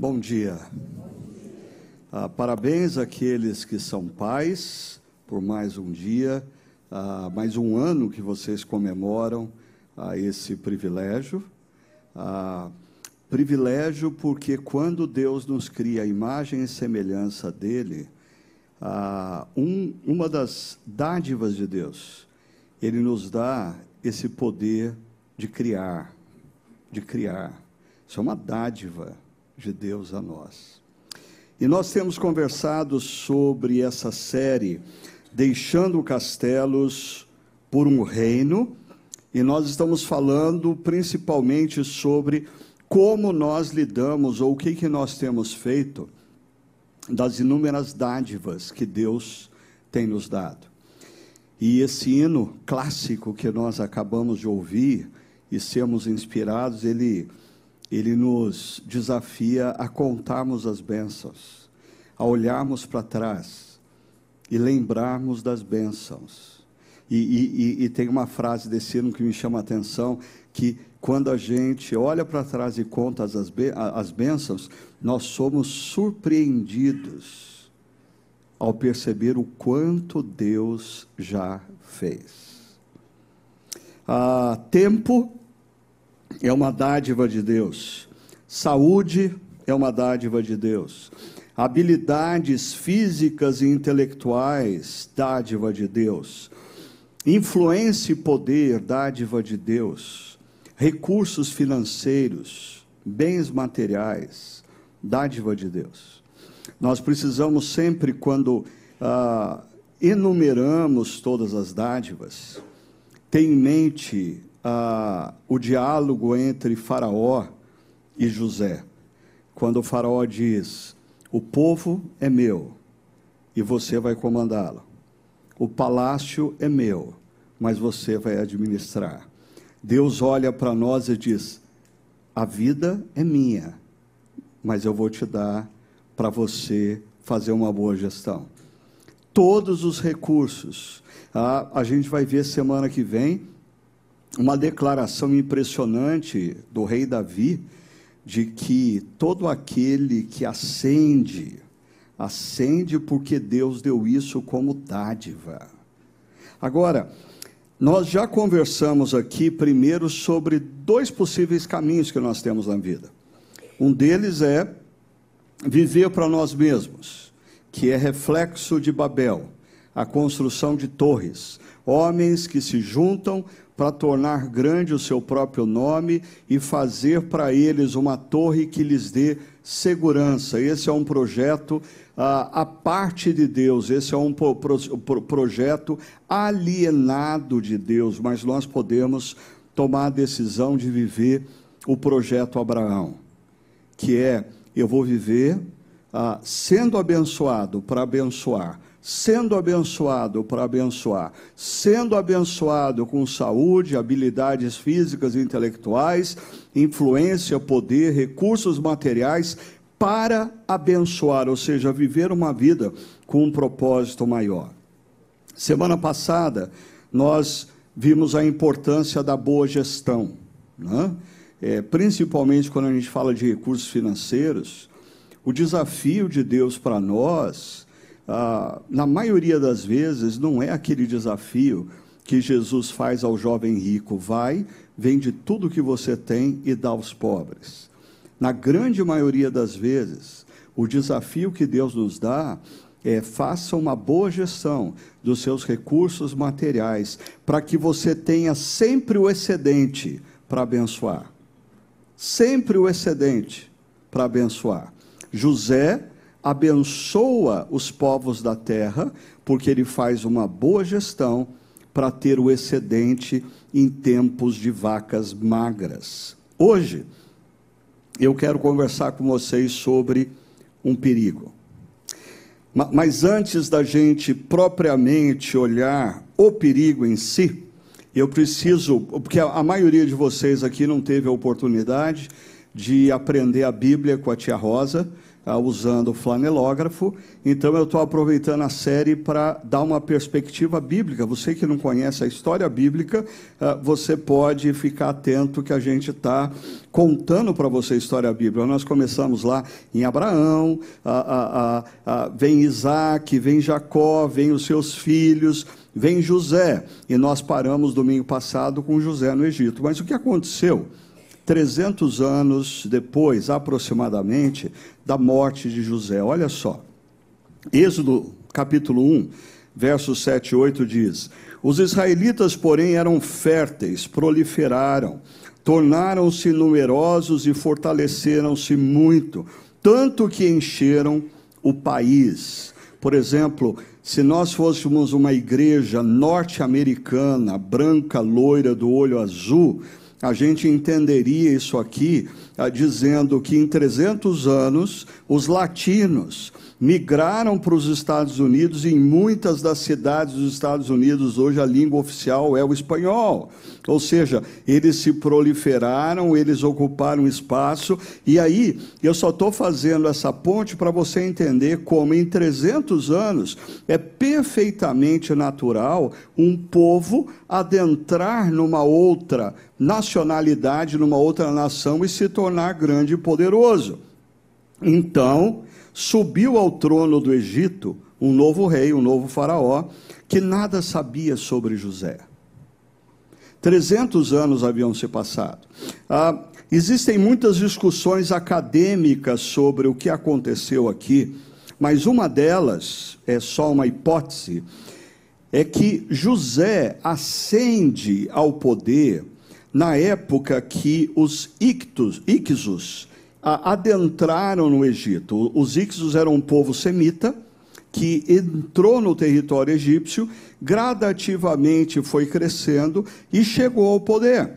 Bom dia. Ah, parabéns àqueles que são pais por mais um dia, ah, mais um ano que vocês comemoram ah, esse privilégio. Ah, privilégio porque quando Deus nos cria a imagem e semelhança dele, ah, um, uma das dádivas de Deus, ele nos dá esse poder de criar, de criar. Isso é uma dádiva de Deus a nós. E nós temos conversado sobre essa série, Deixando Castelos por um Reino, e nós estamos falando principalmente sobre como nós lidamos ou o que, que nós temos feito das inúmeras dádivas que Deus tem nos dado. E esse hino clássico que nós acabamos de ouvir e sermos inspirados, ele ele nos desafia a contarmos as bênçãos, a olharmos para trás e lembrarmos das bênçãos. E, e, e, tem uma frase desse hino que me chama a atenção, que quando a gente olha para trás e conta as, as bênçãos, nós somos surpreendidos ao perceber o quanto Deus já fez. Ah, tempo é uma dádiva de Deus. Saúde é uma dádiva de Deus. Habilidades físicas e intelectuais, dádiva de Deus. Influência e poder, dádiva de Deus. Recursos financeiros, bens materiais, dádiva de Deus. Nós precisamos sempre, quando ah, enumeramos todas as dádivas, ter em mente ah, o diálogo entre Faraó e José. Quando o Faraó diz: O povo é meu e você vai comandá-lo. O palácio é meu, mas você vai administrar. Deus olha para nós e diz: A vida é minha, mas eu vou te dar para você fazer uma boa gestão. Todos os recursos. Ah, a gente vai ver semana que vem uma declaração impressionante do rei Davi de que todo aquele que acende, acende porque Deus deu isso como dádiva. Agora, nós já conversamos aqui primeiro sobre dois possíveis caminhos que nós temos na vida. Um deles é viver para nós mesmos, que é reflexo de Babel, a construção de torres, homens que se juntam para tornar grande o seu próprio nome e fazer para eles uma torre que lhes dê segurança. Esse é um projeto à parte de Deus, esse é um pro, pro, projeto alienado de Deus, mas nós podemos tomar a decisão de viver o projeto Abraão, que é: eu vou viver sendo abençoado para abençoar sendo abençoado para abençoar, sendo abençoado com saúde, habilidades físicas e intelectuais, influência, poder, recursos materiais para abençoar, ou seja, viver uma vida com um propósito maior. Semana passada, nós vimos a importância da boa gestão, né? é, principalmente quando a gente fala de recursos financeiros. O desafio de Deus para nós ah, na maioria das vezes, não é aquele desafio que Jesus faz ao jovem rico: vai, vende tudo que você tem e dá aos pobres. Na grande maioria das vezes, o desafio que Deus nos dá é faça uma boa gestão dos seus recursos materiais, para que você tenha sempre o excedente para abençoar. Sempre o excedente para abençoar. José abençoa os povos da terra, porque ele faz uma boa gestão para ter o excedente em tempos de vacas magras. Hoje, eu quero conversar com vocês sobre um perigo. Mas antes da gente propriamente olhar o perigo em si, eu preciso, porque a maioria de vocês aqui não teve a oportunidade de aprender a Bíblia com a tia Rosa uh, usando o flanelógrafo. Então, eu estou aproveitando a série para dar uma perspectiva bíblica. Você que não conhece a história bíblica, uh, você pode ficar atento que a gente está contando para você a história bíblica. Nós começamos lá em Abraão, vem Isaac, vem Jacó, vem os seus filhos, vem José. E nós paramos domingo passado com José no Egito. Mas o que aconteceu? 300 anos depois, aproximadamente, da morte de José. Olha só. Êxodo capítulo 1, versos 7 e 8 diz: Os israelitas, porém, eram férteis, proliferaram, tornaram-se numerosos e fortaleceram-se muito, tanto que encheram o país. Por exemplo, se nós fôssemos uma igreja norte-americana, branca, loira, do olho azul, a gente entenderia isso aqui ah, dizendo que em 300 anos os latinos migraram para os Estados Unidos e em muitas das cidades dos Estados Unidos hoje a língua oficial é o espanhol. Ou seja, eles se proliferaram, eles ocuparam espaço e aí eu só estou fazendo essa ponte para você entender como em 300 anos é perfeitamente natural um povo adentrar numa outra nacionalidade, numa outra nação e se tornar grande e poderoso. Então, subiu ao trono do Egito um novo rei, um novo faraó, que nada sabia sobre José. 300 anos haviam se passado. Ah, existem muitas discussões acadêmicas sobre o que aconteceu aqui, mas uma delas, é só uma hipótese, é que José ascende ao poder na época que os ictus, Ixos adentraram no Egito. Os Ixos eram um povo semita que entrou no território egípcio, gradativamente foi crescendo e chegou ao poder.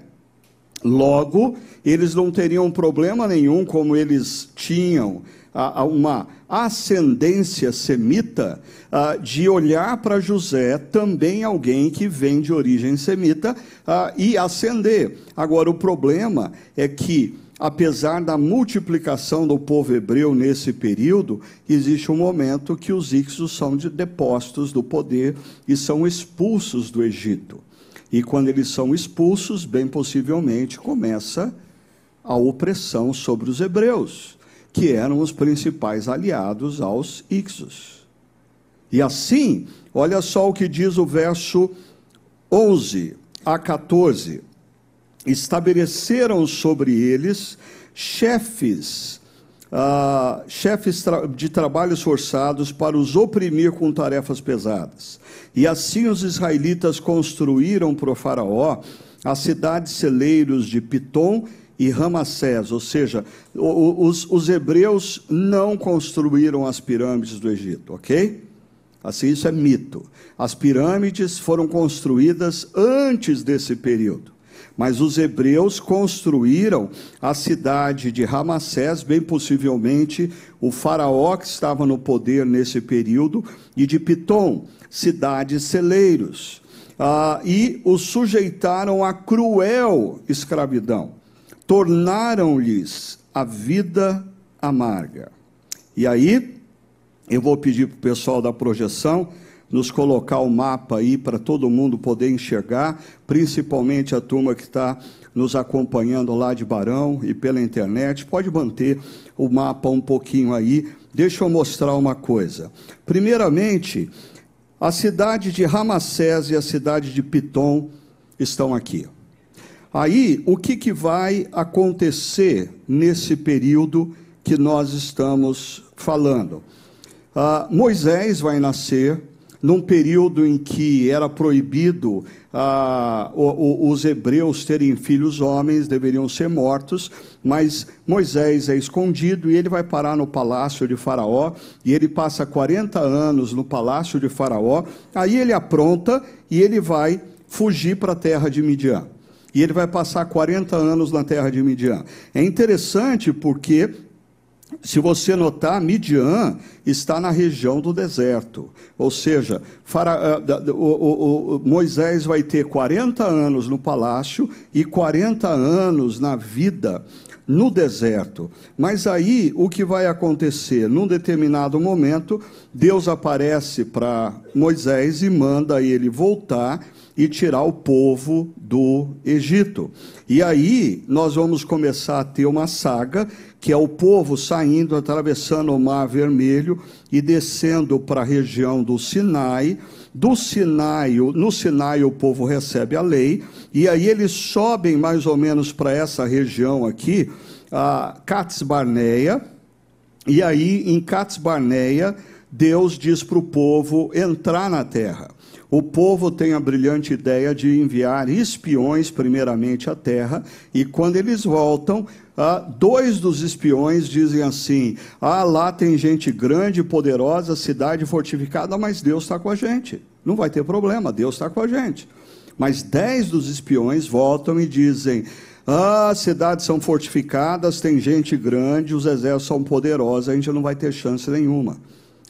Logo, eles não teriam problema nenhum, como eles tinham uma ascendência semita, de olhar para José, também alguém que vem de origem semita, e ascender. Agora, o problema é que apesar da multiplicação do povo hebreu nesse período, existe um momento que os ixos são de depostos do poder e são expulsos do Egito. E quando eles são expulsos, bem possivelmente começa a opressão sobre os hebreus, que eram os principais aliados aos ixos. E assim, olha só o que diz o verso 11 a 14 estabeleceram sobre eles chefes, uh, chefes de trabalhos forçados para os oprimir com tarefas pesadas. E assim os israelitas construíram para o faraó as cidades celeiros de Pitom e Ramassés, ou seja, os, os hebreus não construíram as pirâmides do Egito, ok? Assim, isso é mito. As pirâmides foram construídas antes desse período. Mas os hebreus construíram a cidade de Ramassés, bem possivelmente o faraó que estava no poder nesse período, e de Pitom, cidades celeiros. Ah, e os sujeitaram a cruel escravidão, tornaram-lhes a vida amarga. E aí, eu vou pedir para o pessoal da projeção nos colocar o mapa aí para todo mundo poder enxergar, principalmente a turma que está nos acompanhando lá de Barão e pela internet. Pode manter o mapa um pouquinho aí. Deixa eu mostrar uma coisa. Primeiramente, a cidade de Ramassés e a cidade de Pitom estão aqui. Aí, o que, que vai acontecer nesse período que nós estamos falando? Ah, Moisés vai nascer, num período em que era proibido ah, os hebreus terem filhos homens, deveriam ser mortos, mas Moisés é escondido e ele vai parar no palácio de Faraó, e ele passa 40 anos no palácio de Faraó, aí ele apronta e ele vai fugir para a terra de Midian. E ele vai passar 40 anos na terra de Midian. É interessante porque se você notar, Midian está na região do deserto. Ou seja, Fara, uh, o, o, o, Moisés vai ter 40 anos no palácio e 40 anos na vida no deserto. Mas aí o que vai acontecer? Num determinado momento, Deus aparece para Moisés e manda ele voltar e tirar o povo do Egito. E aí nós vamos começar a ter uma saga, que é o povo saindo, atravessando o Mar Vermelho e descendo para a região do Sinai. Do Sinai, no Sinai o povo recebe a lei, e aí eles sobem mais ou menos para essa região aqui, a Cats Barneia, e aí em Cats Barneia, Deus diz para o povo entrar na terra o povo tem a brilhante ideia de enviar espiões, primeiramente, à terra, e quando eles voltam, ah, dois dos espiões dizem assim: Ah, lá tem gente grande, poderosa, cidade fortificada, mas Deus está com a gente. Não vai ter problema, Deus está com a gente. Mas dez dos espiões voltam e dizem: ah, as cidades são fortificadas, tem gente grande, os exércitos são poderosos, a gente não vai ter chance nenhuma.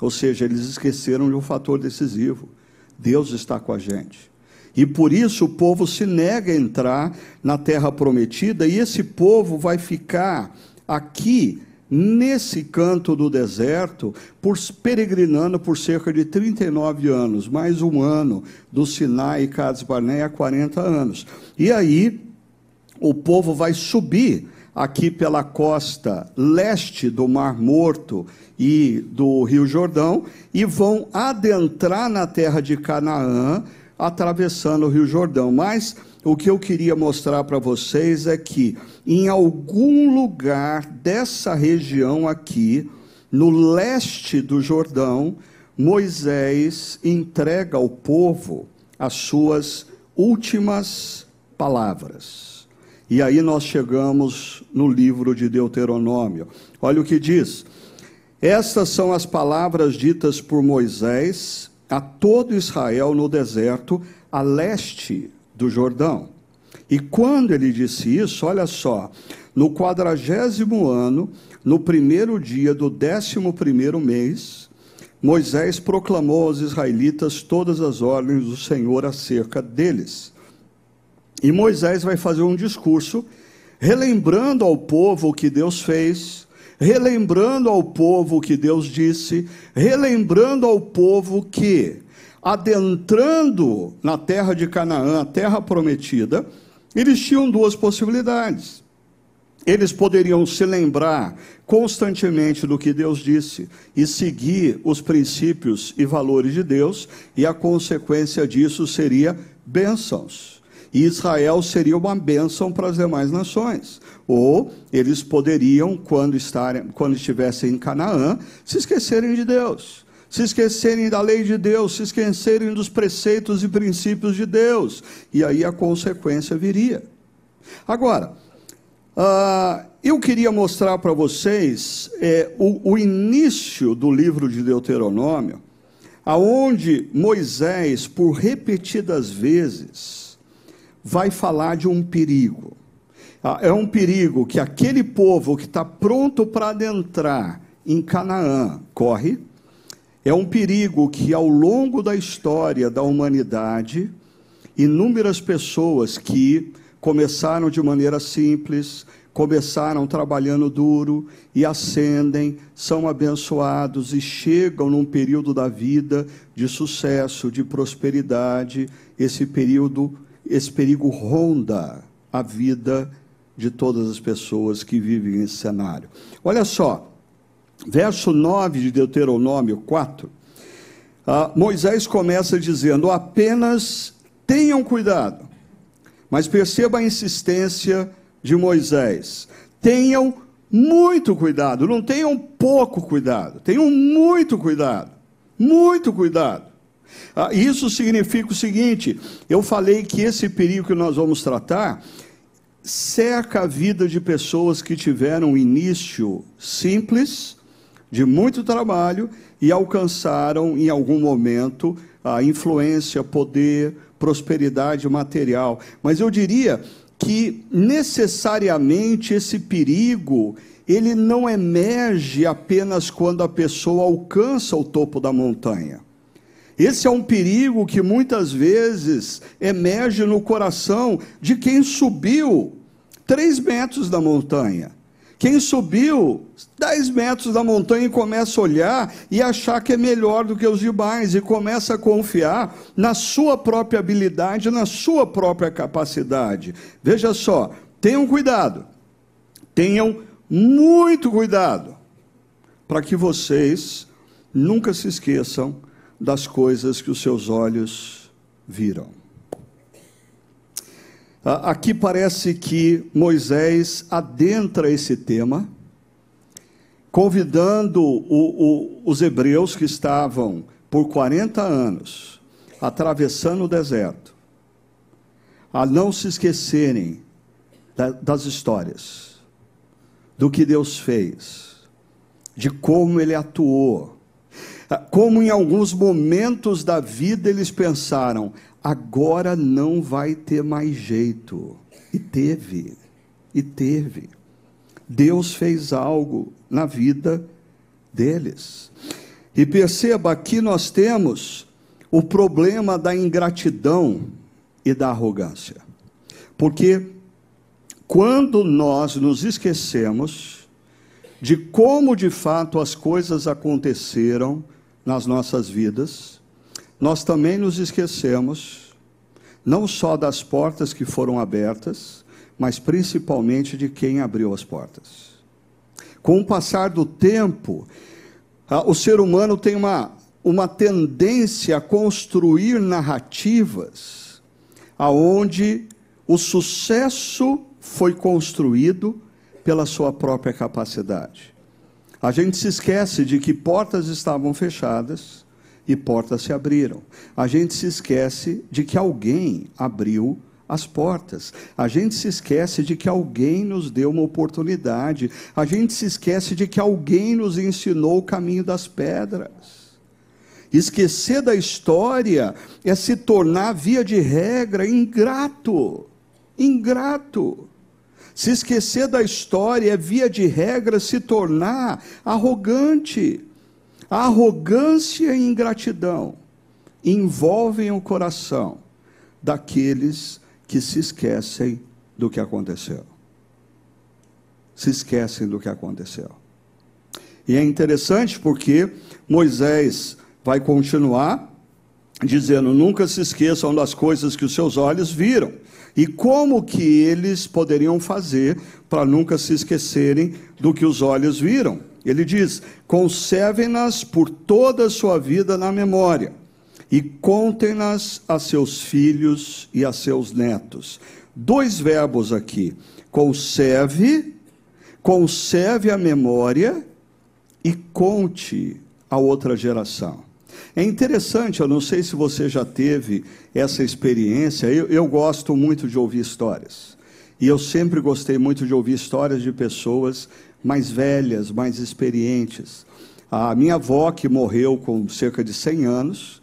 Ou seja, eles esqueceram de um fator decisivo. Deus está com a gente. E por isso o povo se nega a entrar na terra prometida, e esse povo vai ficar aqui, nesse canto do deserto, por, peregrinando por cerca de 39 anos, mais um ano do Sinai e Cades Barneia, 40 anos. E aí o povo vai subir aqui pela costa leste do Mar Morto e do Rio Jordão e vão adentrar na terra de Canaã, atravessando o Rio Jordão. Mas o que eu queria mostrar para vocês é que em algum lugar dessa região aqui, no leste do Jordão, Moisés entrega ao povo as suas últimas palavras. E aí nós chegamos no livro de Deuteronômio. Olha o que diz: Estas são as palavras ditas por Moisés a todo Israel no deserto, a leste do Jordão. E quando ele disse isso, olha só, no quadragésimo ano, no primeiro dia do décimo primeiro mês, Moisés proclamou aos israelitas todas as ordens do Senhor acerca deles. E Moisés vai fazer um discurso relembrando ao povo o que Deus fez, relembrando ao povo o que Deus disse, relembrando ao povo que, adentrando na terra de Canaã, a terra prometida, eles tinham duas possibilidades. Eles poderiam se lembrar constantemente do que Deus disse e seguir os princípios e valores de Deus, e a consequência disso seria bênçãos. E Israel seria uma bênção para as demais nações. Ou eles poderiam, quando, estarem, quando estivessem em Canaã, se esquecerem de Deus, se esquecerem da lei de Deus, se esquecerem dos preceitos e princípios de Deus. E aí a consequência viria. Agora, uh, eu queria mostrar para vocês é, o, o início do livro de Deuteronômio, aonde Moisés, por repetidas vezes, vai falar de um perigo. Ah, é um perigo que aquele povo que está pronto para adentrar em Canaã corre. É um perigo que, ao longo da história da humanidade, inúmeras pessoas que começaram de maneira simples, começaram trabalhando duro e ascendem, são abençoados e chegam num período da vida de sucesso, de prosperidade. Esse período esse perigo ronda a vida de todas as pessoas que vivem nesse cenário. Olha só, verso 9 de Deuteronômio 4, ah, Moisés começa dizendo: apenas tenham cuidado, mas perceba a insistência de Moisés: tenham muito cuidado, não tenham pouco cuidado, tenham muito cuidado, muito cuidado. Ah, isso significa o seguinte: eu falei que esse perigo que nós vamos tratar cerca a vida de pessoas que tiveram um início simples, de muito trabalho e alcançaram em algum momento a influência, poder, prosperidade material. Mas eu diria que necessariamente esse perigo ele não emerge apenas quando a pessoa alcança o topo da montanha. Esse é um perigo que muitas vezes emerge no coração de quem subiu três metros da montanha. Quem subiu 10 metros da montanha e começa a olhar e achar que é melhor do que os demais e começa a confiar na sua própria habilidade, na sua própria capacidade. Veja só, tenham cuidado, tenham muito cuidado, para que vocês nunca se esqueçam das coisas que os seus olhos viram. Aqui parece que Moisés adentra esse tema, convidando o, o, os hebreus que estavam por 40 anos atravessando o deserto, a não se esquecerem da, das histórias, do que Deus fez, de como Ele atuou, como em alguns momentos da vida eles pensaram: agora não vai ter mais jeito. E teve, e teve. Deus fez algo na vida deles. E perceba, aqui nós temos o problema da ingratidão e da arrogância. Porque quando nós nos esquecemos de como de fato as coisas aconteceram nas nossas vidas, nós também nos esquecemos, não só das portas que foram abertas, mas principalmente de quem abriu as portas. Com o passar do tempo, o ser humano tem uma, uma tendência a construir narrativas aonde o sucesso foi construído pela sua própria capacidade. A gente se esquece de que portas estavam fechadas e portas se abriram. A gente se esquece de que alguém abriu as portas. A gente se esquece de que alguém nos deu uma oportunidade. A gente se esquece de que alguém nos ensinou o caminho das pedras. Esquecer da história é se tornar, via de regra, ingrato. Ingrato. Se esquecer da história é, via de regra, se tornar arrogante. A arrogância e ingratidão envolvem o coração daqueles que se esquecem do que aconteceu. Se esquecem do que aconteceu. E é interessante porque Moisés vai continuar dizendo: nunca se esqueçam das coisas que os seus olhos viram. E como que eles poderiam fazer para nunca se esquecerem do que os olhos viram? Ele diz: conservem-nas por toda a sua vida na memória e contem-nas a seus filhos e a seus netos. Dois verbos aqui: conserve, conserve a memória e conte a outra geração. É interessante, eu não sei se você já teve essa experiência, eu, eu gosto muito de ouvir histórias. E eu sempre gostei muito de ouvir histórias de pessoas mais velhas, mais experientes. A minha avó, que morreu com cerca de 100 anos,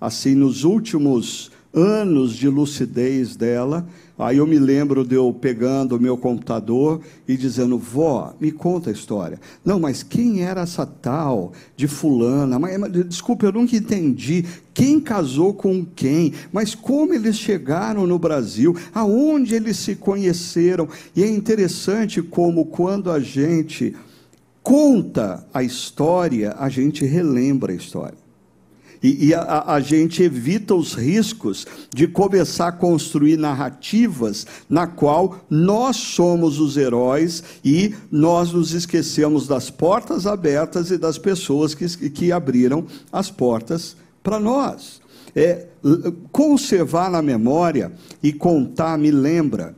assim, nos últimos anos de lucidez dela, aí eu me lembro de eu pegando o meu computador e dizendo, vó, me conta a história. Não, mas quem era essa tal de fulana? Mas, desculpa, eu nunca entendi. Quem casou com quem? Mas como eles chegaram no Brasil? Aonde eles se conheceram? E é interessante como quando a gente conta a história, a gente relembra a história. E, e a, a, gente evita os riscos de começar a construir narrativas na qual nós somos os heróis e nós nos esquecemos das portas abertas e das pessoas que, que abriram as portas para nós. É, conservar na memória e contar me lembra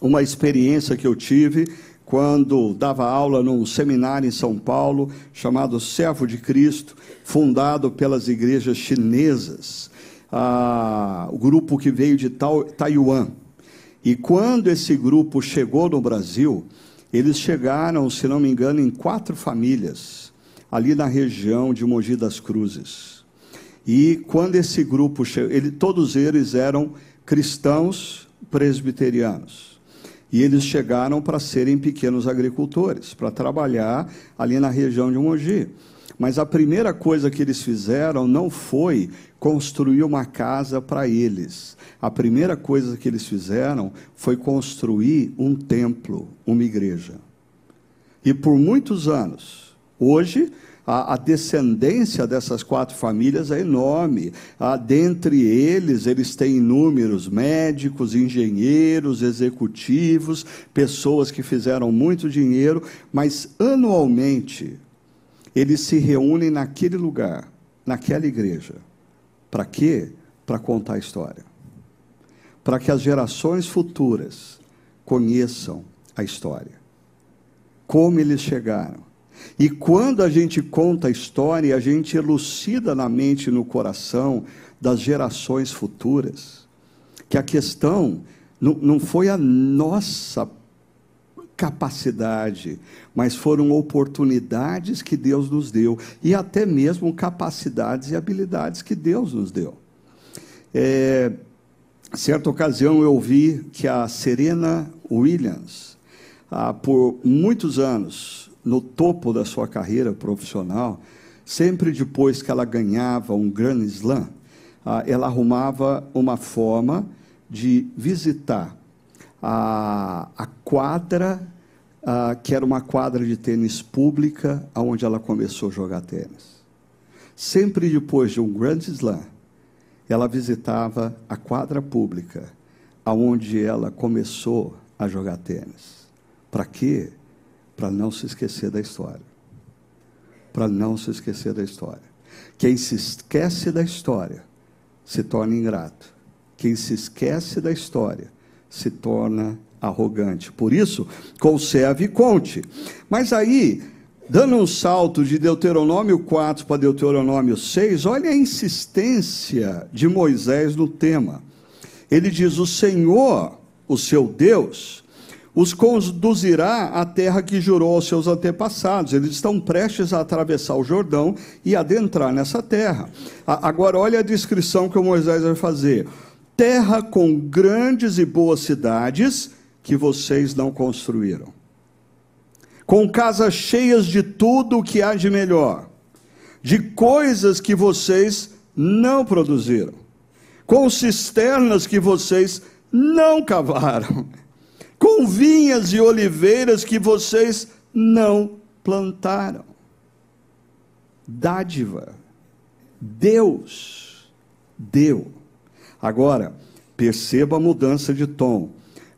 uma experiência que eu tive quando dava aula num seminário em São Paulo chamado Servo de Cristo, fundado pelas igrejas chinesas, ah, o grupo que veio de Taiwan. E quando esse grupo chegou no Brasil, eles chegaram, se não me engano, em quatro famílias, ali na região de Mogi das Cruzes. E quando esse grupo chegou, ele, todos eles eram cristãos presbiterianos. E eles chegaram para serem pequenos agricultores, para trabalhar ali na região de Mogi. mas a primeira coisa que eles fizeram não foi construir uma casa para eles. A primeira coisa que eles fizeram foi construir um templo, uma igreja. E por muitos anos, hoje, a, a, descendência dessas quatro famílias é enorme. Ah, dentre eles, eles têm inúmeros médicos, engenheiros, executivos, pessoas que fizeram muito dinheiro, mas anualmente eles se reúnem naquele lugar, naquela igreja. Para quê? Para contar a história. Para que as gerações futuras conheçam a história. Como eles chegaram. E quando a gente conta a história, a gente elucida na mente e no coração das gerações futuras que a questão não, não foi a nossa capacidade, mas foram oportunidades que Deus nos deu e até mesmo capacidades e habilidades que Deus nos deu. É, certa ocasião eu ouvi que a Serena Williams, ah, por muitos anos, no topo da sua carreira profissional, sempre depois que ela ganhava um Grand Slam, ah, ela arrumava uma forma de visitar a, a quadra ah, que era uma quadra de tênis pública, onde ela começou a jogar tênis. Sempre depois de um grande slam, ela visitava a quadra pública, aonde ela começou a jogar tênis. Para quê? Para não se esquecer da história. Para não se esquecer da história. Quem se esquece da história se torna ingrato. Quem se esquece da história se torna arrogante. Por isso, conserve e conte. Mas aí, dando um salto de Deuteronômio 4 para Deuteronômio 6, olha a insistência de Moisés no tema. Ele diz: O Senhor, o seu Deus, os conduzirá à terra que jurou aos seus antepassados. Eles estão prestes a atravessar o Jordão e adentrar nessa terra. Agora, olha a descrição que o Moisés vai fazer: terra com grandes e boas cidades que vocês não construíram. Com casas cheias de tudo o que há de melhor, de coisas que vocês não produziram, com cisternas que vocês não cavaram, com vinhas e oliveiras que vocês não plantaram. Dádiva. Deus deu. Agora, perceba a mudança de tom.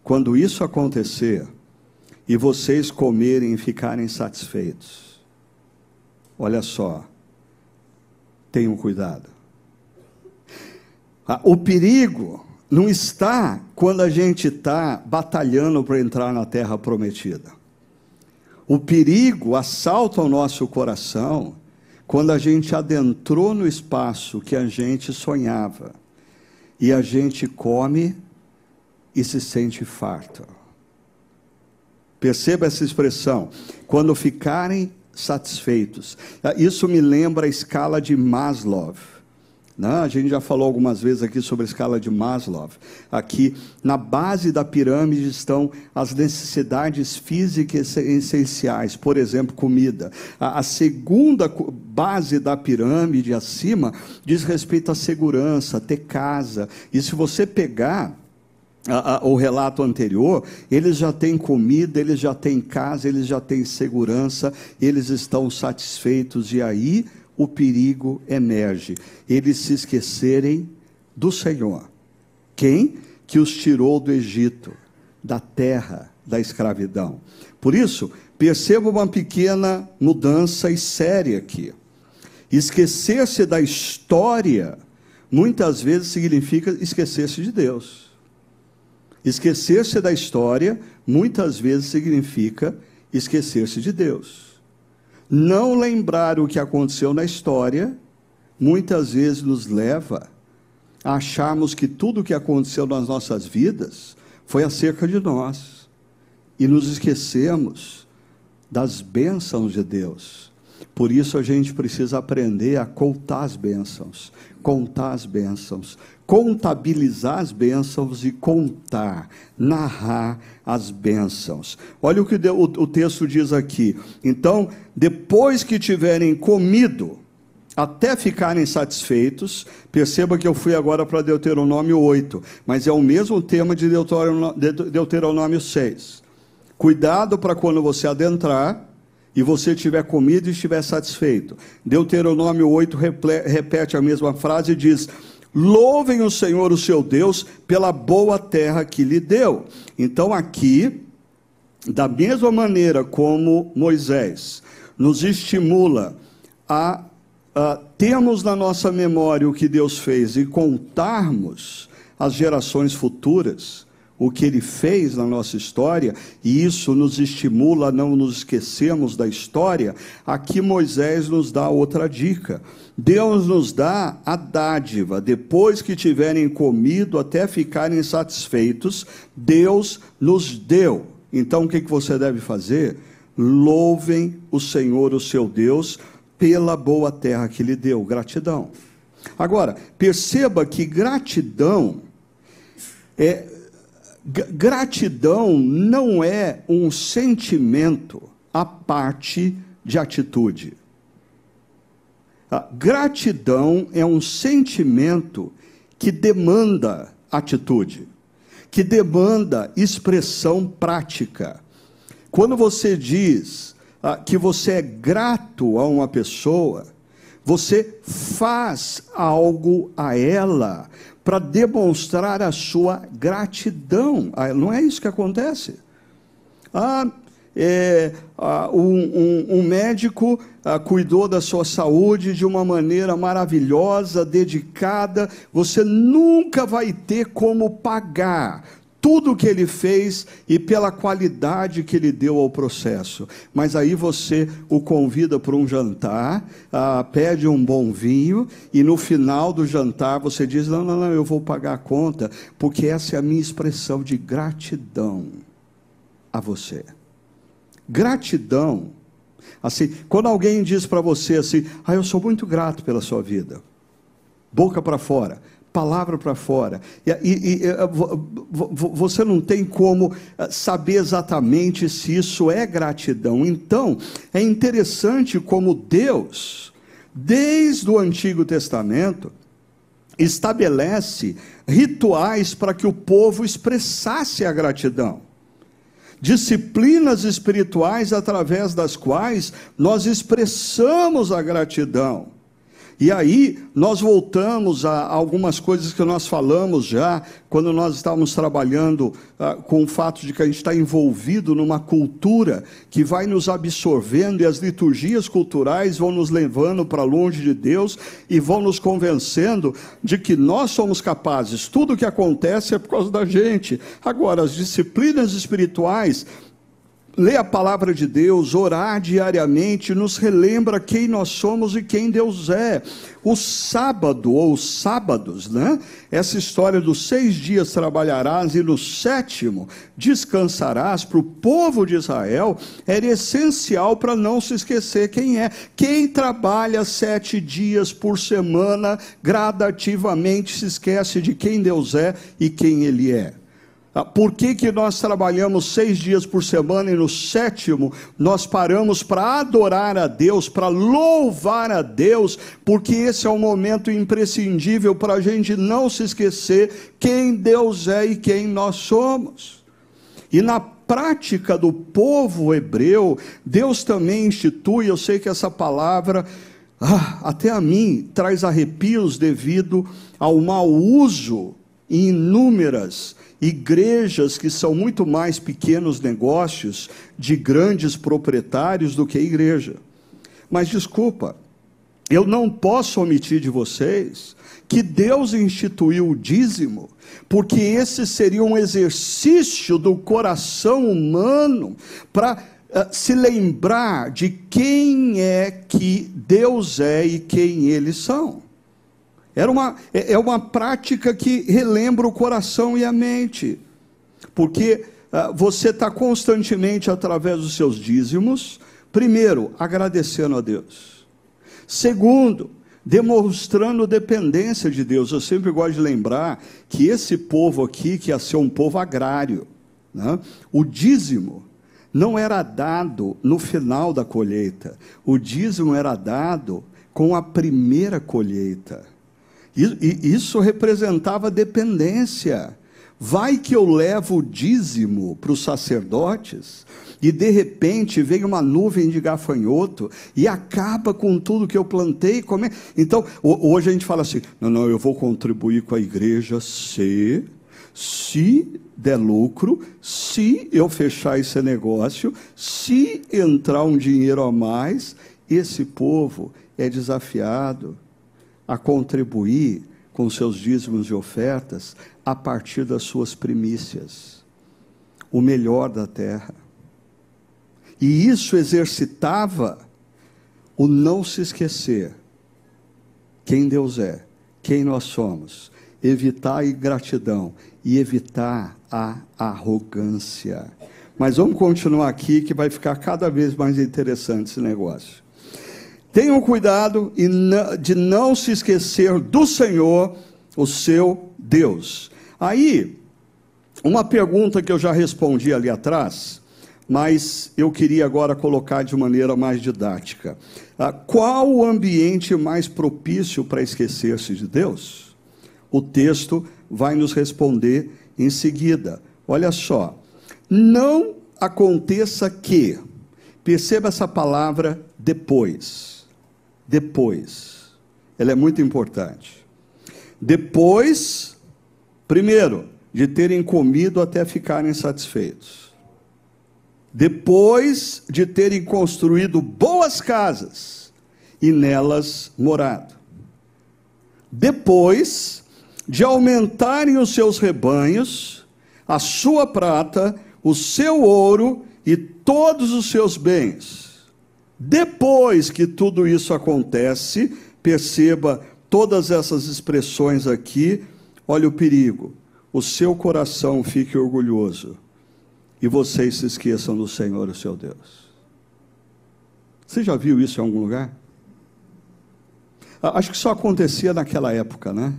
Quando isso acontecer e vocês comerem e ficarem satisfeitos, olha só, tenham cuidado. Ah, o perigo não está quando a gente está batalhando para entrar na terra prometida. O perigo assalta o nosso coração quando a gente adentrou no espaço que a gente sonhava e a gente come e se sente farto. Perceba essa expressão. Quando ficarem satisfeitos. Isso me lembra a escala de Maslow. Né? A gente já falou algumas vezes aqui sobre a escala de Maslow. Aqui, na base da pirâmide estão as necessidades físicas essenciais, por exemplo, comida. A, a segunda base da pirâmide, acima, diz respeito à segurança, ter casa. E se você pegar o relato anterior, eles já têm comida, eles já têm casa, eles já têm segurança, eles estão satisfeitos, e aí o perigo emerge. Eles se esquecerem do Senhor. Quem? Que os tirou do Egito, da terra da escravidão. Por isso, perceba uma pequena mudança e séria aqui. Esquecer-se da história, muitas vezes significa esquecer-se de Deus. Esquecer-se da história muitas vezes significa esquecer-se de Deus. Não lembrar o que aconteceu na história muitas vezes nos leva a acharmos que tudo o que aconteceu nas nossas vidas foi acerca de nós e nos esquecemos das bênçãos de Deus. Por isso a gente precisa aprender a contar as bênçãos, contar as bênçãos, contabilizar as bênçãos e contar, narrar as bênçãos. Olha o que o texto diz aqui. Então, depois que tiverem comido, até ficarem satisfeitos, perceba que eu fui agora para Deuteronômio 8, mas é o mesmo tema de Deuteronômio 6. Cuidado para quando você adentrar e você tiver comido e estiver satisfeito. Deuteronômio 8 repete a mesma frase e diz: Louvem o Senhor, o seu Deus, pela boa terra que lhe deu. Então, aqui, da mesma maneira como Moisés nos estimula a uh, termos na nossa memória o que Deus fez e contarmos às gerações futuras o que ele fez na nossa história, e isso nos estimula a não nos esquecermos da história, aqui Moisés nos dá outra dica. Deus nos dá a dádiva, depois que tiverem comido até ficarem satisfeitos, Deus nos deu. Então o que você deve fazer? Louvem o Senhor, o seu Deus, pela boa terra que lhe deu. Gratidão. Agora, perceba que gratidão é gratidão não é um sentimento à parte de atitude. A gratidão é um sentimento que demanda atitude, que demanda expressão prática. Quando você diz ah, que você é grato a uma pessoa, você faz algo a ela para demonstrar a sua gratidão. Ah, não é isso que acontece? Ah, é, ah, um, um, um, médico ah, cuidou da sua saúde de uma maneira maravilhosa, dedicada, você nunca vai ter como pagar tudo que ele fez e pela qualidade que ele deu ao processo. Mas aí você o convida para um jantar, ah, pede um bom vinho e no final do jantar você diz: Não, não, não, eu vou pagar a conta, porque essa é a minha expressão de gratidão a você. Gratidão. Assim, quando alguém diz para você assim: Ah, eu sou muito grato pela sua vida, boca para fora palavra para fora. E, e, e, eh, você não tem como eh, saber exatamente se isso é gratidão. Então, é interessante como Deus, desde o Antigo Testamento, estabelece rituais para que o povo expressasse a gratidão. Disciplinas espirituais através das quais nós expressamos a gratidão. E aí nós voltamos a algumas coisas que nós falamos já quando nós estávamos trabalhando ah, com o fato de que a gente está envolvido numa cultura que vai nos absorvendo e as liturgias culturais vão nos levando para longe de Deus e vão nos convencendo de que nós somos capazes. Tudo o que acontece é por causa da gente. Agora, as disciplinas espirituais ler a palavra de Deus, orar diariamente, nos relembra quem nós somos e quem Deus é. O sábado, ou os sábados, né? Essa história dos seis dias trabalharás e no sétimo descansarás para o povo de Israel era essencial para não se esquecer quem é. Quem trabalha sete dias por semana, gradativamente se esquece de quem Deus é e quem Ele é. Ah, por que, que nós trabalhamos seis dias por semana e no sétimo nós paramos para adorar a Deus, para louvar a Deus, porque esse é um momento imprescindível para a gente não se esquecer quem Deus é e quem nós somos. E na prática do povo hebreu, Deus também institui, eu sei que essa palavra. Ah, até a mim traz arrepios devido ao mau uso em inúmeras igrejas que são muito mais pequenos negócios de grandes proprietários do que igreja. Mas desculpa, eu não posso omitir de vocês que Deus instituiu o dízimo, porque esse seria um exercício do coração humano para uh, se lembrar de quem é que Deus é e quem eles são. Era uma, é, é uma prática que relembra o coração e a mente, porque uh, você está constantemente, através dos seus dízimos, Primeiro, agradecendo a Deus. Segundo, demonstrando dependência de Deus. Eu sempre gosto de lembrar que esse povo aqui, que ia ser um povo agrário, né? o dízimo não era dado no final da colheita, o dízimo era dado com a primeira colheita. E, isso representava dependência. Vai que eu levo o dízimo para os sacerdotes, e de repente vem uma nuvem de gafanhoto e acaba com tudo que eu plantei. Come... Então, hoje a gente fala assim: não, não, eu vou contribuir com a igreja se, se der lucro, se eu fechar esse negócio, se entrar um dinheiro a mais, esse povo é desafiado a contribuir com seus dízimos e ofertas a partir das suas primícias, o melhor da terra. E isso exercitava o não se esquecer quem Deus é, quem nós somos, evitar a ingratidão e evitar a arrogância. Mas vamos continuar aqui que vai ficar cada vez mais interessante esse negócio. Tenham cuidado de não se esquecer do Senhor, o seu Deus. Aí, uma pergunta que eu já respondi ali atrás, mas eu queria agora colocar de maneira mais didática. Ah, qual o ambiente mais propício para esquecer-se de Deus? O texto vai nos responder em seguida. Olha só. Não aconteça que, perceba essa palavra depois. Depois. Ela é muito importante. Depois, primeiro, de terem comido até ficarem satisfeitos depois de terem construído boas casas e nelas morado. Depois de aumentarem os seus rebanhos, a sua prata, o seu ouro e todos os seus bens. Depois que tudo isso acontece, perceba todas essas expressões aqui, olha o perigo. O seu coração fique orgulhoso e vocês se esqueçam do Senhor, o seu Deus. Você já viu isso em algum lugar? Acho que só acontecia naquela época, né?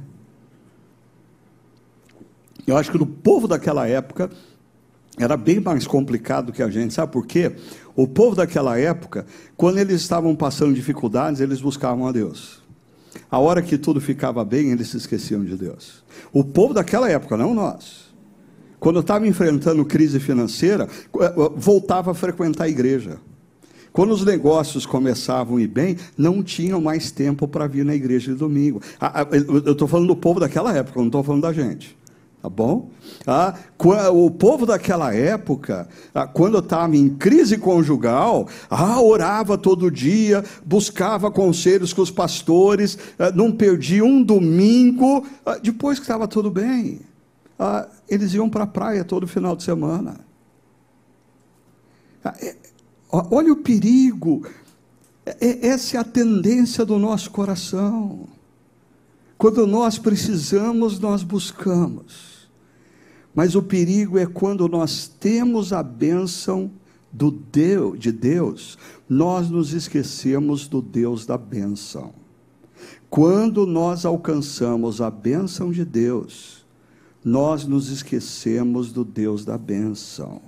Eu acho que no povo daquela época era bem mais complicado que a gente. Sabe por quê? O povo daquela época, quando eles estavam passando dificuldades, eles buscavam a Deus. A hora que tudo ficava bem, eles se esqueciam de Deus. O povo daquela época, não nós. Quando estava enfrentando crise financeira, eh, voltava a frequentar a igreja. Quando os negócios começavam a ir bem, não tinham mais tempo para vir na igreja de domingo. Eu estou falando do povo daquela época, não estou falando da gente. Tá bom? Ah, o povo daquela época, ah, quando estava em crise conjugal, ah, orava todo dia, buscava conselhos com os pastores, ah, não perdia um domingo, ah, depois que estava tudo bem ah, eles iam para a praia todo final de semana. É, olha o perigo. É, é, essa é a tendência do nosso coração. Quando nós precisamos, nós buscamos. Mas o perigo é quando nós temos a bênção do Deus, de Deus, nós nos esquecemos do Deus da bênção. Quando nós alcançamos a bênção de Deus, nós nos esquecemos do Deus da bênção.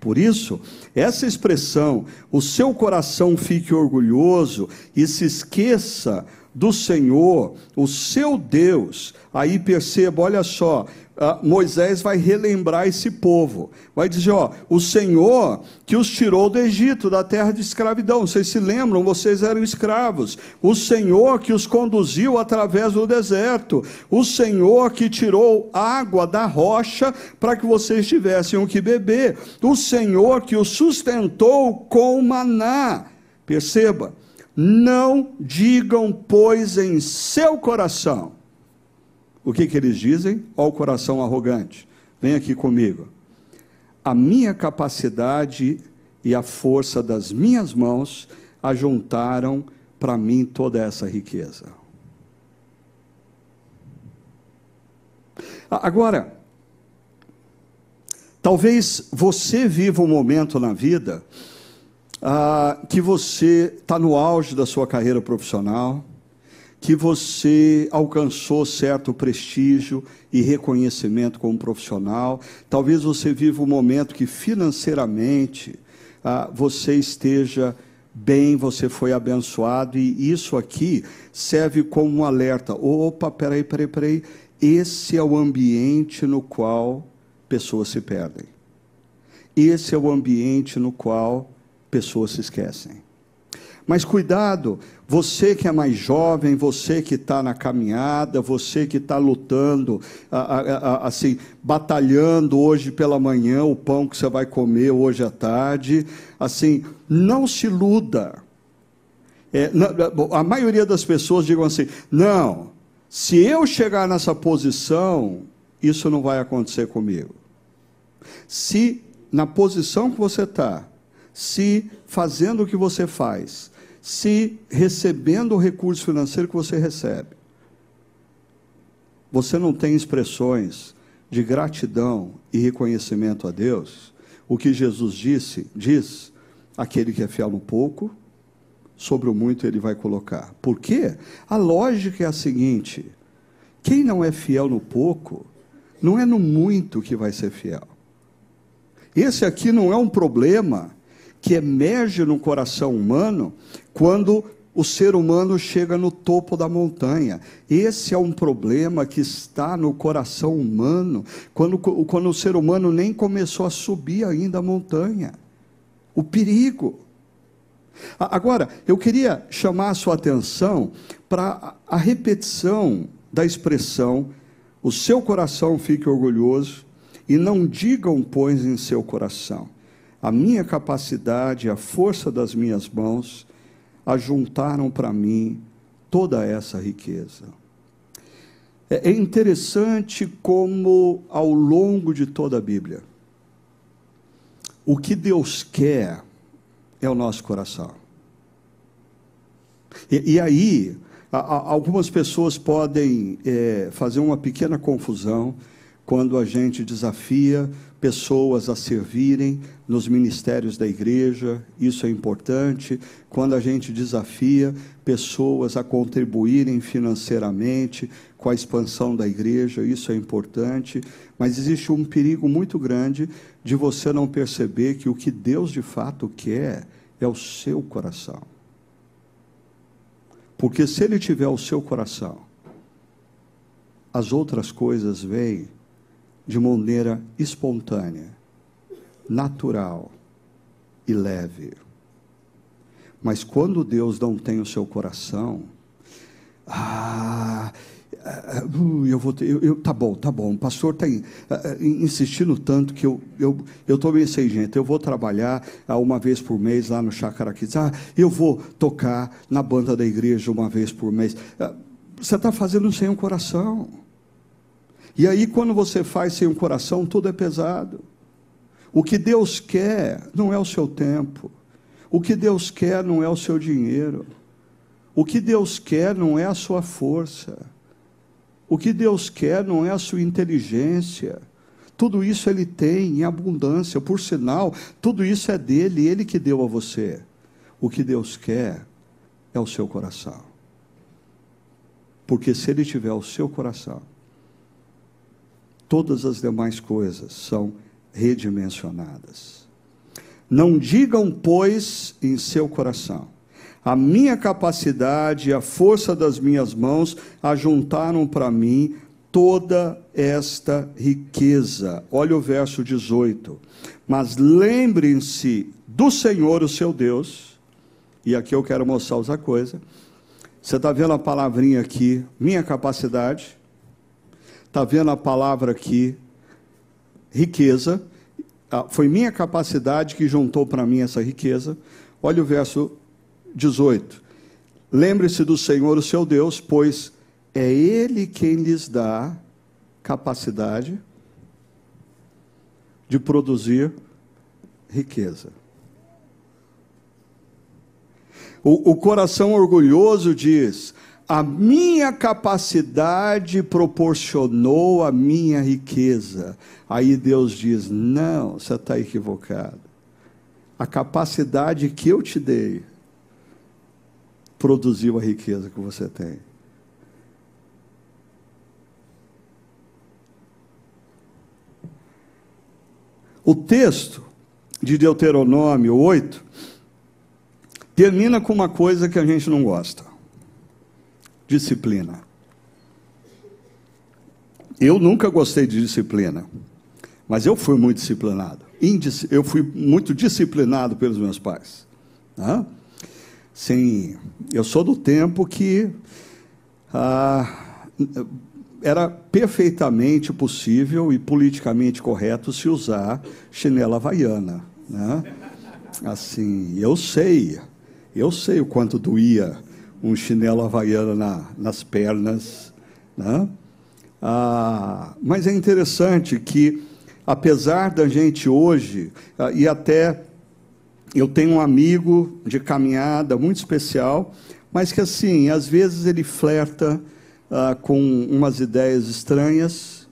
Por isso, essa expressão, o seu coração fique orgulhoso e se esqueça do Senhor, o seu Deus. Aí perceba, olha só, ah, Moisés vai relembrar esse povo. Vai dizer: ó, o Senhor que os tirou do Egito, da terra de escravidão. Vocês se lembram? Vocês eram escravos. O Senhor que os conduziu através do deserto. O Senhor que tirou água da rocha para que vocês tivessem o que beber. O Senhor que os sustentou com maná. Perceba, não digam, pois, em seu coração o que, que eles dizem? Ó, o coração arrogante. Vem aqui comigo. A minha capacidade e a força das minhas mãos ajuntaram para mim toda essa riqueza. Agora, talvez você viva um momento na vida ah, que você está no auge da sua carreira profissional, que você alcançou certo prestígio e reconhecimento como profissional. Talvez você viva um momento que financeiramente ah, você esteja bem, você foi abençoado, e isso aqui serve como um alerta. Opa, peraí, peraí, peraí. Esse é o ambiente no qual pessoas se perdem. Esse é o ambiente no qual pessoas se esquecem. Mas cuidado, você que é mais jovem, você que está na caminhada, você que está lutando, assim, batalhando hoje pela manhã o pão que você vai comer hoje à tarde, assim, não se iluda. É, a maioria das pessoas digam assim: não, se eu chegar nessa posição, isso não vai acontecer comigo. Se na posição que você está, se fazendo o que você faz, se recebendo o recurso financeiro que você recebe, você não tem expressões de gratidão e reconhecimento a Deus, o que Jesus disse, diz, aquele que é fiel no pouco, sobre o muito ele vai colocar. Por quê? A lógica é a seguinte: quem não é fiel no pouco, não é no muito que vai ser fiel. Esse aqui não é um problema que emerge no coração humano quando o ser humano chega no topo da montanha. Esse é um problema que está no coração humano, quando, quando o ser humano nem começou a subir ainda a montanha. O perigo. Agora, eu queria chamar a sua atenção para a repetição da expressão: o seu coração fique orgulhoso e não digam, pois, em seu coração a minha capacidade, a força das minhas mãos, ajuntaram para mim toda essa riqueza. É, é interessante como, ao longo de toda a Bíblia, o que Deus quer é o nosso coração. E, e aí, a, a, algumas pessoas podem é, fazer uma pequena confusão quando a gente desafia pessoas a servirem nos ministérios da igreja, isso é importante. Quando a gente desafia pessoas a contribuírem financeiramente com a expansão da igreja, isso é importante. Mas existe um perigo muito grande de você não perceber que o que Deus de fato quer é o seu coração. Porque se Ele tiver o seu coração, as outras coisas vêm de maneira espontânea, natural e leve. Mas quando Deus não tem o seu coração, ah, uh, eu vou ter, eu, eu, tá bom, tá bom. O pastor está uh, insistindo tanto que eu eu eu estou meio sem gente. Eu vou trabalhar uma vez por mês lá no Chacaraquis. Ah, eu vou tocar na banda da igreja uma vez por mês. você está fazendo sem o coração. E aí, quando você faz sem o coração, tudo é pesado. O que Deus quer não é o seu tempo. O que Deus quer não é o seu dinheiro. O que Deus quer não é a sua força. O que Deus quer não é a sua inteligência. Tudo isso Ele tem em abundância. Por sinal, tudo isso é dele, Ele que deu a você. O que Deus quer é o seu coração. Porque se Ele tiver o seu coração, todas as demais coisas são redimensionadas. Não digam, pois, em seu coração: a minha capacidade e a força das minhas mãos ajuntaram para mim toda esta riqueza. Olha o verso 18. Mas lembrem-se do Senhor, o seu Deus, e aqui eu quero mostrar outra coisa. Você está vendo a palavrinha aqui, minha capacidade, Está vendo a palavra aqui, riqueza. Ah, foi minha capacidade que juntou para mim essa riqueza. Olha o verso 18. Lembre-se do Senhor, o seu Deus, pois é Ele quem lhes dá capacidade de produzir riqueza. O, o coração orgulhoso diz: a minha capacidade proporcionou a minha riqueza. Aí Deus diz: não, você está equivocado. a capacidade que eu te dei produziu a riqueza que você tem. O texto de Deuteronômio 8 termina com uma coisa que a gente não gosta: disciplina. Eu nunca gostei de disciplina, mas eu fui muito disciplinado. Eu fui muito disciplinado pelos meus pais. Né? Sim, eu sou do tempo que ah, era perfeitamente possível e politicamente correto se usar chinela havaiana. Né? Assim, eu sei, eu sei o quanto doía um chinelo havaiana na, nas pernas. Né? Ah, mas é interessante que, apesar da gente hoje, ah, e até eu tenho um amigo de caminhada muito especial, mas que assim, às vezes ele flerta ah, com umas ideias estranhas,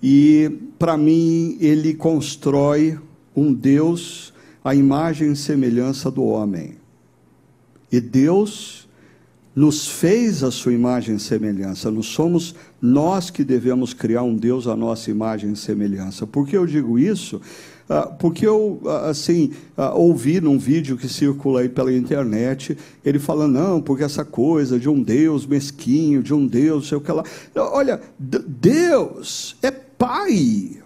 e para mim ele constrói um Deus à imagem e semelhança do homem. E Deus nos fez a sua imagem e semelhança. Não somos nós que devemos criar um Deus à nossa imagem e semelhança. Por que eu digo isso? Ah, porque eu, ah, assim, ah, ouvi num vídeo que circula aí pela internet, ele falando, não, porque essa coisa de um Deus mesquinho, de um Deus, sei o que lá. Olha, Deus é Pai.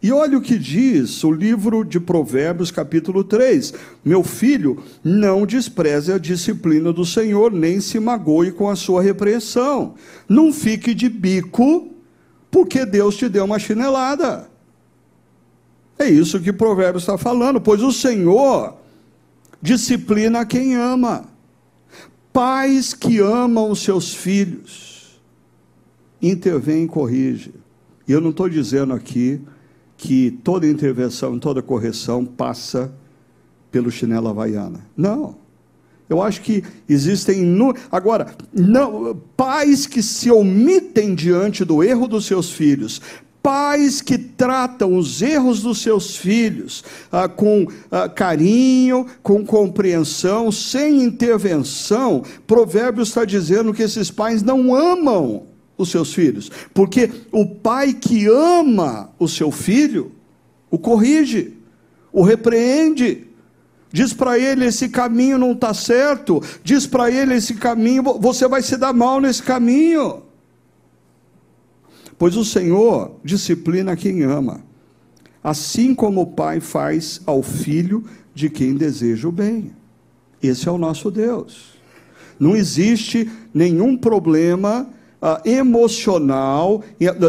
E olha o que diz o livro de Provérbios, capítulo 3: Meu filho, não despreze a disciplina do Senhor, nem se magoe com a sua repreensão. Não fique de bico, porque Deus te deu uma chinelada. É isso que Provérbios está falando, pois o Senhor disciplina quem ama. Pais que amam seus filhos, intervém e corrige. E eu não estou dizendo aqui que toda intervenção, toda correção passa pelo chinelo havaiana. Não. Eu acho que existem. No... Agora, não, pais que se omitem diante do erro dos seus filhos, pais que tratam os erros dos seus filhos ah, com ah, carinho, com compreensão, sem intervenção, Provérbios está dizendo que esses pais não amam os seus filhos, porque o pai que ama o seu filho, o corrige, o repreende, diz para ele: esse caminho não está certo, diz para ele: esse caminho, você vai se dar mal nesse caminho. Pois o Senhor disciplina quem ama, assim como o pai faz ao filho de quem deseja o bem. Esse é o nosso Deus. Não existe nenhum problema Uh, emocional,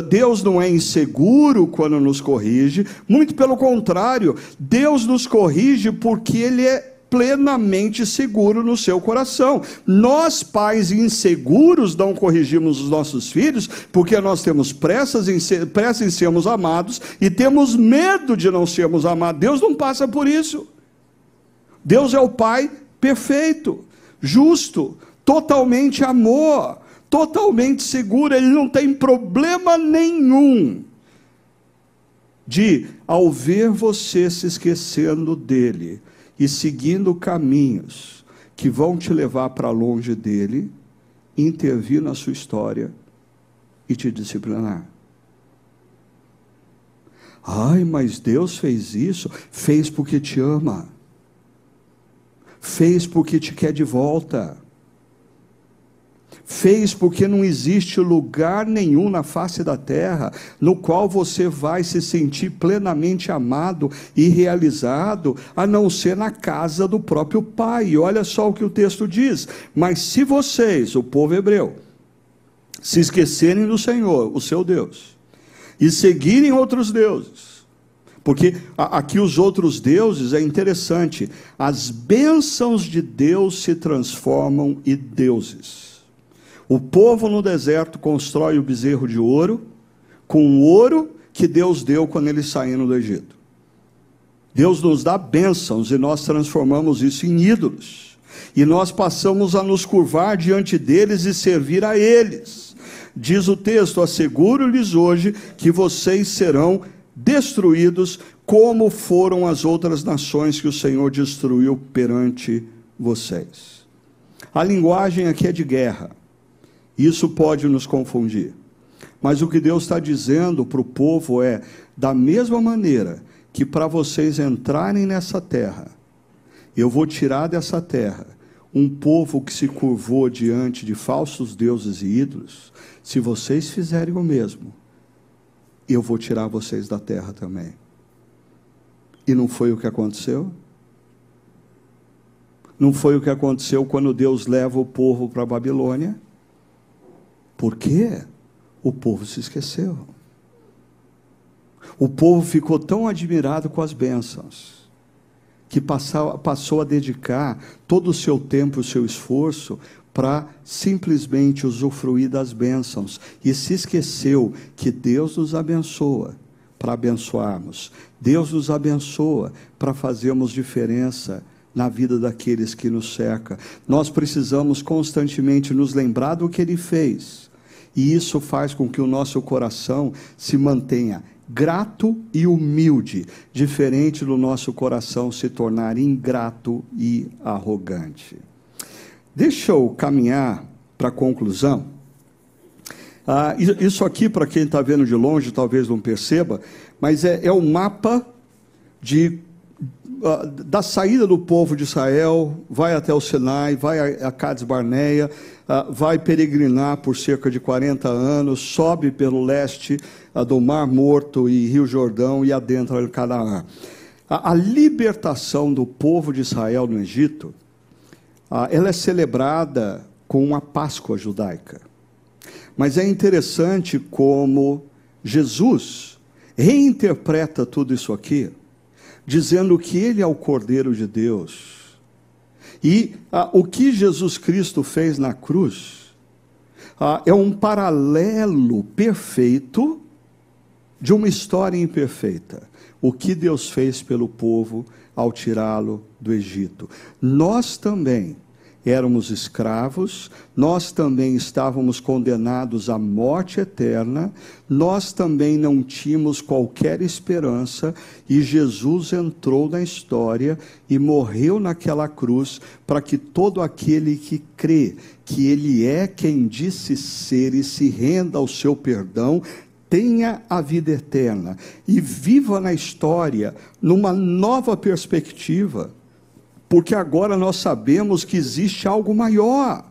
Deus não é inseguro quando nos corrige, muito pelo contrário, Deus nos corrige porque Ele é plenamente seguro no seu coração. Nós, pais inseguros, não corrigimos os nossos filhos porque nós temos pressas em ser, pressa em sermos amados e temos medo de não sermos amados. Deus não passa por isso. Deus é o Pai perfeito, justo, totalmente amor totalmente seguro, ele não tem problema nenhum de, ao ver você se esquecendo dele e seguindo caminhos que vão te levar para longe dele, intervir na sua história e te disciplinar. Ai, mas Deus fez isso, fez porque te ama, fez porque te quer de volta fez porque não existe lugar nenhum na face da terra no qual você vai se sentir plenamente amado e realizado, a não ser na casa do próprio Pai. E olha só o que o texto diz: Mas se vocês, o povo hebreu, se esquecerem do Senhor, o seu Deus, e seguirem outros deuses, porque aqui os outros deuses é interessante, as bênçãos de Deus se transformam em deuses. O povo no deserto constrói o bezerro de ouro com o ouro que Deus deu quando eles saíram do Egito. Deus nos dá bênçãos e nós transformamos isso em ídolos. E nós passamos a nos curvar diante deles e servir a eles. Diz o texto: asseguro-lhes hoje que vocês serão destruídos como foram as outras nações que o Senhor destruiu perante vocês. A linguagem aqui é de guerra. Isso pode nos confundir. Mas o que Deus está dizendo para o povo é: da mesma maneira que para vocês entrarem nessa terra, eu vou tirar dessa terra um povo que se curvou diante de falsos deuses e ídolos, se vocês fizerem o mesmo, eu vou tirar vocês da terra também. E não foi o que aconteceu? Não foi o que aconteceu quando Deus leva o povo para a Babilônia? Por quê? O povo se esqueceu. O povo ficou tão admirado com as bênçãos que passou, a dedicar todo o seu tempo, o seu esforço para simplesmente usufruir das bênçãos e se esqueceu que Deus nos abençoa para abençoarmos. Deus nos abençoa para fazermos diferença na vida daqueles que nos cercam. Nós precisamos constantemente nos lembrar do que ele fez. E isso faz com que o nosso coração se mantenha grato e humilde, diferente do nosso coração se tornar ingrato e arrogante. Deixa eu caminhar para a conclusão. Ah, isso aqui, para quem está vendo de longe, talvez não perceba, mas é, é o mapa de da saída do povo de Israel, vai até o Sinai, vai a, Cades Barneia, ah, vai peregrinar por cerca de 40 anos, sobe pelo leste ah, do Mar Morto e Rio Jordão e adentra o Canaã. A libertação do povo de Israel no Egito, ela é celebrada com uma Páscoa judaica. Mas é interessante como Jesus reinterpreta tudo isso aqui dizendo que ele é o Cordeiro de Deus. E ah, o que Jesus Cristo fez na cruz ah, é um paralelo perfeito de uma história imperfeita. O que Deus fez pelo povo ao tirá-lo do Egito. Nós também éramos escravos, nós também estávamos condenados à morte eterna, nós também não tínhamos qualquer esperança, e Jesus entrou na história e morreu naquela cruz para que todo aquele que crê que Ele é quem disse ser e se renda ao seu perdão, tenha a vida eterna. E viva na história numa nova perspectiva porque agora nós sabemos que existe algo maior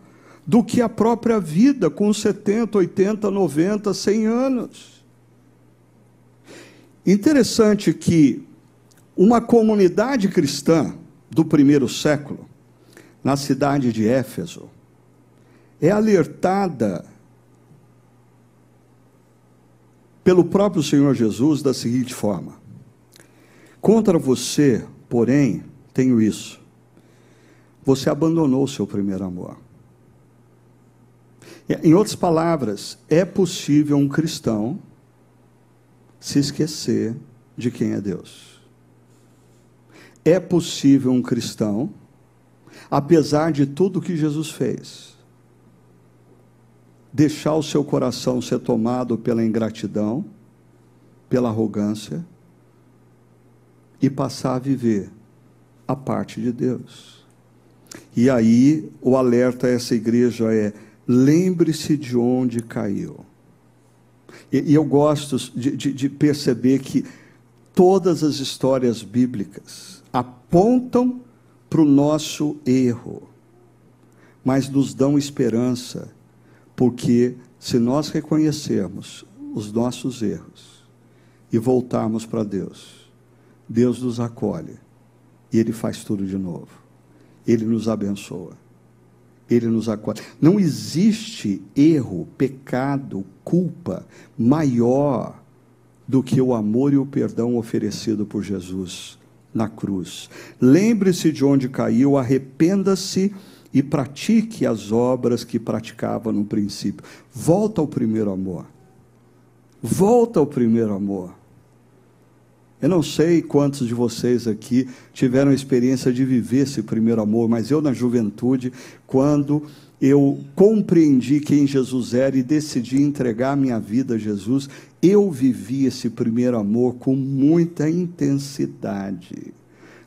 do que a própria vida com 70, 80, 90, 100 anos. Interessante que uma comunidade cristã do primeiro século, na cidade de Éfeso, é alertada pelo próprio Senhor Jesus da seguinte forma: Contra você, porém, tenho isso você abandonou o seu primeiro amor. Em outras palavras, é possível um cristão se esquecer de quem é Deus. É possível um cristão, apesar de tudo que Jesus fez, deixar o seu coração ser tomado pela ingratidão, pela arrogância e passar a viver a parte de Deus. E aí o alerta a essa igreja é: lembre-se de onde caiu. E, e eu gosto de, de, de perceber que todas as histórias bíblicas apontam para o nosso erro, mas nos dão esperança, porque se nós reconhecermos os nossos erros e voltarmos para Deus, Deus nos acolhe e Ele faz tudo de novo. Ele nos abençoa. Ele nos acolhe. Não existe erro, pecado, culpa maior do que o amor e o perdão oferecido por Jesus na cruz. Lembre-se de onde caiu, arrependa-se e pratique as obras que praticava no princípio. Volta ao primeiro amor. Volta ao primeiro amor. Eu não sei quantos de vocês aqui tiveram a experiência de viver esse primeiro amor, mas eu, na juventude, quando eu compreendi quem Jesus era e decidi entregar minha vida a Jesus, eu vivi esse primeiro amor com muita intensidade.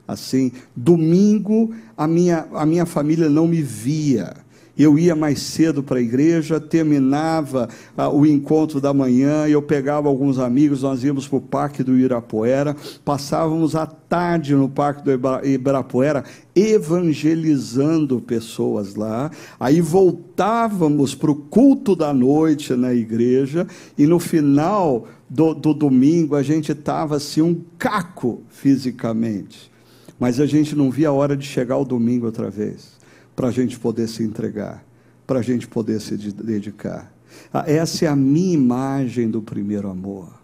Assim, domingo a minha, a minha família não me via eu ia mais cedo para a igreja, terminava ah, o encontro da manhã, eu pegava alguns amigos, nós íamos para o Parque do Ibirapuera, passávamos a tarde no Parque do Ibirapuera evangelizando pessoas lá, aí voltávamos para o culto da noite na igreja, e no final do, do domingo a gente estava assim um caco fisicamente, mas a gente não via a hora de chegar o domingo outra vez para a gente poder se entregar, para a gente poder se dedicar. Essa é a minha imagem do primeiro amor.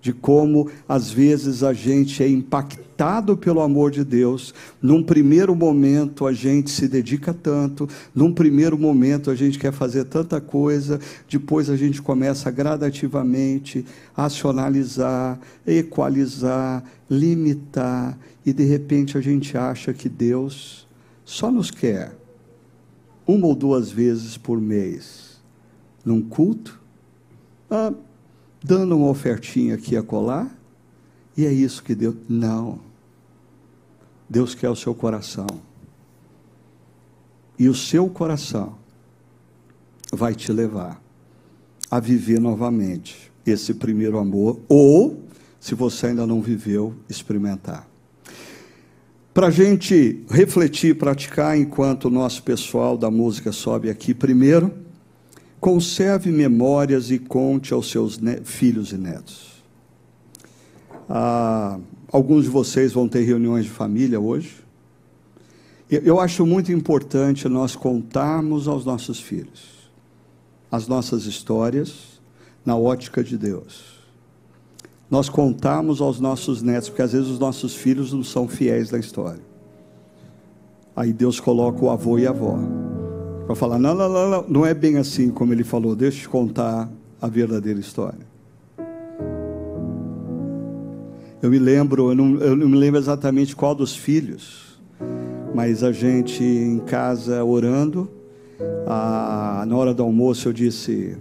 De como, às vezes, a gente é impactado pelo amor de Deus. Num primeiro momento, a gente se dedica tanto. Num primeiro momento, a gente quer fazer tanta coisa. Depois, a gente começa gradativamente a racionalizar, equalizar, limitar. E, de repente, a gente acha que Deus só nos quer uma ou duas vezes por mês num culto, ah, dando uma ofertinha aqui a colar, e é isso que Deus. Não. Deus quer o seu coração. E o seu coração vai te levar a viver novamente esse primeiro amor, ou, se você ainda não viveu, experimentar para a gente refletir e praticar enquanto o nosso pessoal da música sobe aqui primeiro. Conserve memórias e conte aos seus filhos e netos. Ah, alguns de vocês vão ter reuniões de família hoje. Eu acho muito importante nós contarmos aos nossos filhos as nossas histórias na ótica de Deus nós contamos aos nossos netos, porque às vezes os nossos filhos não são fiéis na história. Aí Deus coloca o avô e a avó para falar: não, não, não, não, não é bem assim como ele falou, deixa eu te contar a verdadeira história. Eu me lembro, eu não, eu não me lembro exatamente qual dos filhos, mas a gente em casa orando, a, na hora do almoço eu disse: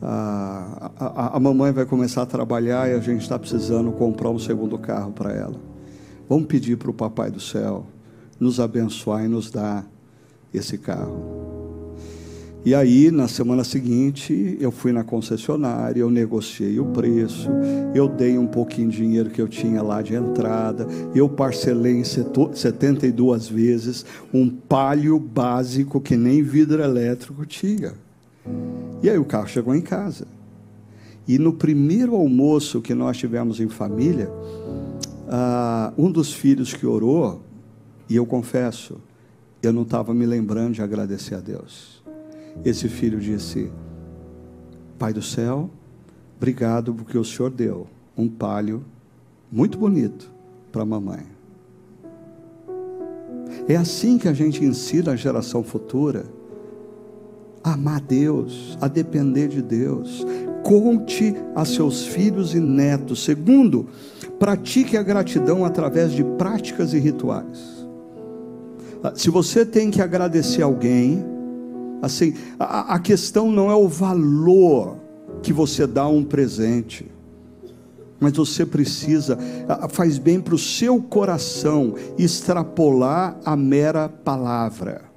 a, a, a, mamãe vai começar a trabalhar e a gente está precisando comprar um segundo carro para ela. Vamos pedir para o Papai do Céu nos abençoar e nos dar esse carro. E aí, na semana seguinte, eu fui na concessionária, eu negociei o preço, eu dei um pouquinho de dinheiro que eu tinha lá de entrada, eu parcelei em 72 vezes um palio básico que nem vidro elétrico tinha. E aí o carro chegou em casa. E no primeiro almoço que nós tivemos em família, uh, um dos filhos que orou, e eu confesso, eu não estava me lembrando de agradecer a Deus. Esse filho disse: Pai do céu, obrigado porque o Senhor deu um palio muito bonito para a mamãe. É assim que a gente ensina a geração futura amar Deus, a depender de Deus. Conte a seus filhos e netos. Segundo, pratique a gratidão através de práticas e rituais. Ah, se você tem que agradecer alguém, assim, a, a questão não é o valor que você dá um presente mas você precisa, ah, faz bem para o seu coração extrapolar a mera palavra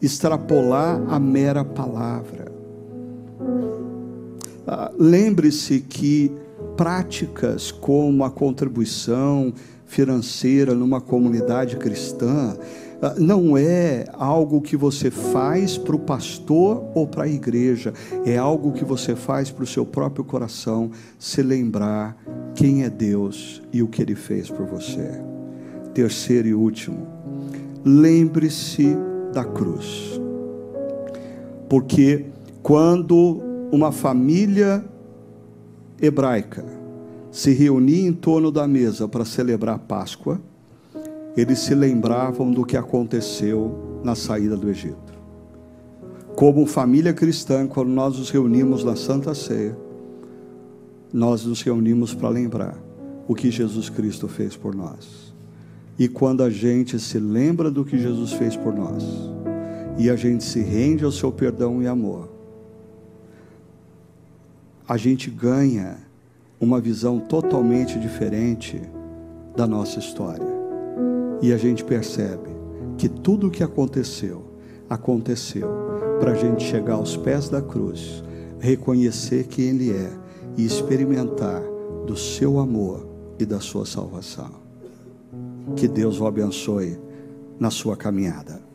extrapolar a mera palavra. Ah, lembre-se que práticas como a contribuição financeira numa comunidade cristã ah, não é algo que você faz para o pastor ou para a igreja, é algo que você faz para o seu próprio coração se lembrar quem é Deus e o que Ele fez por você. Terceiro e último, lembre-se da cruz. Porque quando uma família hebraica se reunia em torno da mesa para celebrar a Páscoa, eles se lembravam do que aconteceu na saída do Egito. Como família cristã, quando nós nos reunimos na Santa Ceia, nós nos reunimos para lembrar o que Jesus Cristo fez por nós. E quando a gente se lembra do que Jesus fez por nós, e a gente se rende ao seu perdão e amor, a gente ganha uma visão totalmente diferente da nossa história. E a gente percebe que tudo o que aconteceu, aconteceu para a gente chegar aos pés da cruz, reconhecer quem Ele é e experimentar do seu amor e da sua salvação. Que Deus o abençoe na sua caminhada.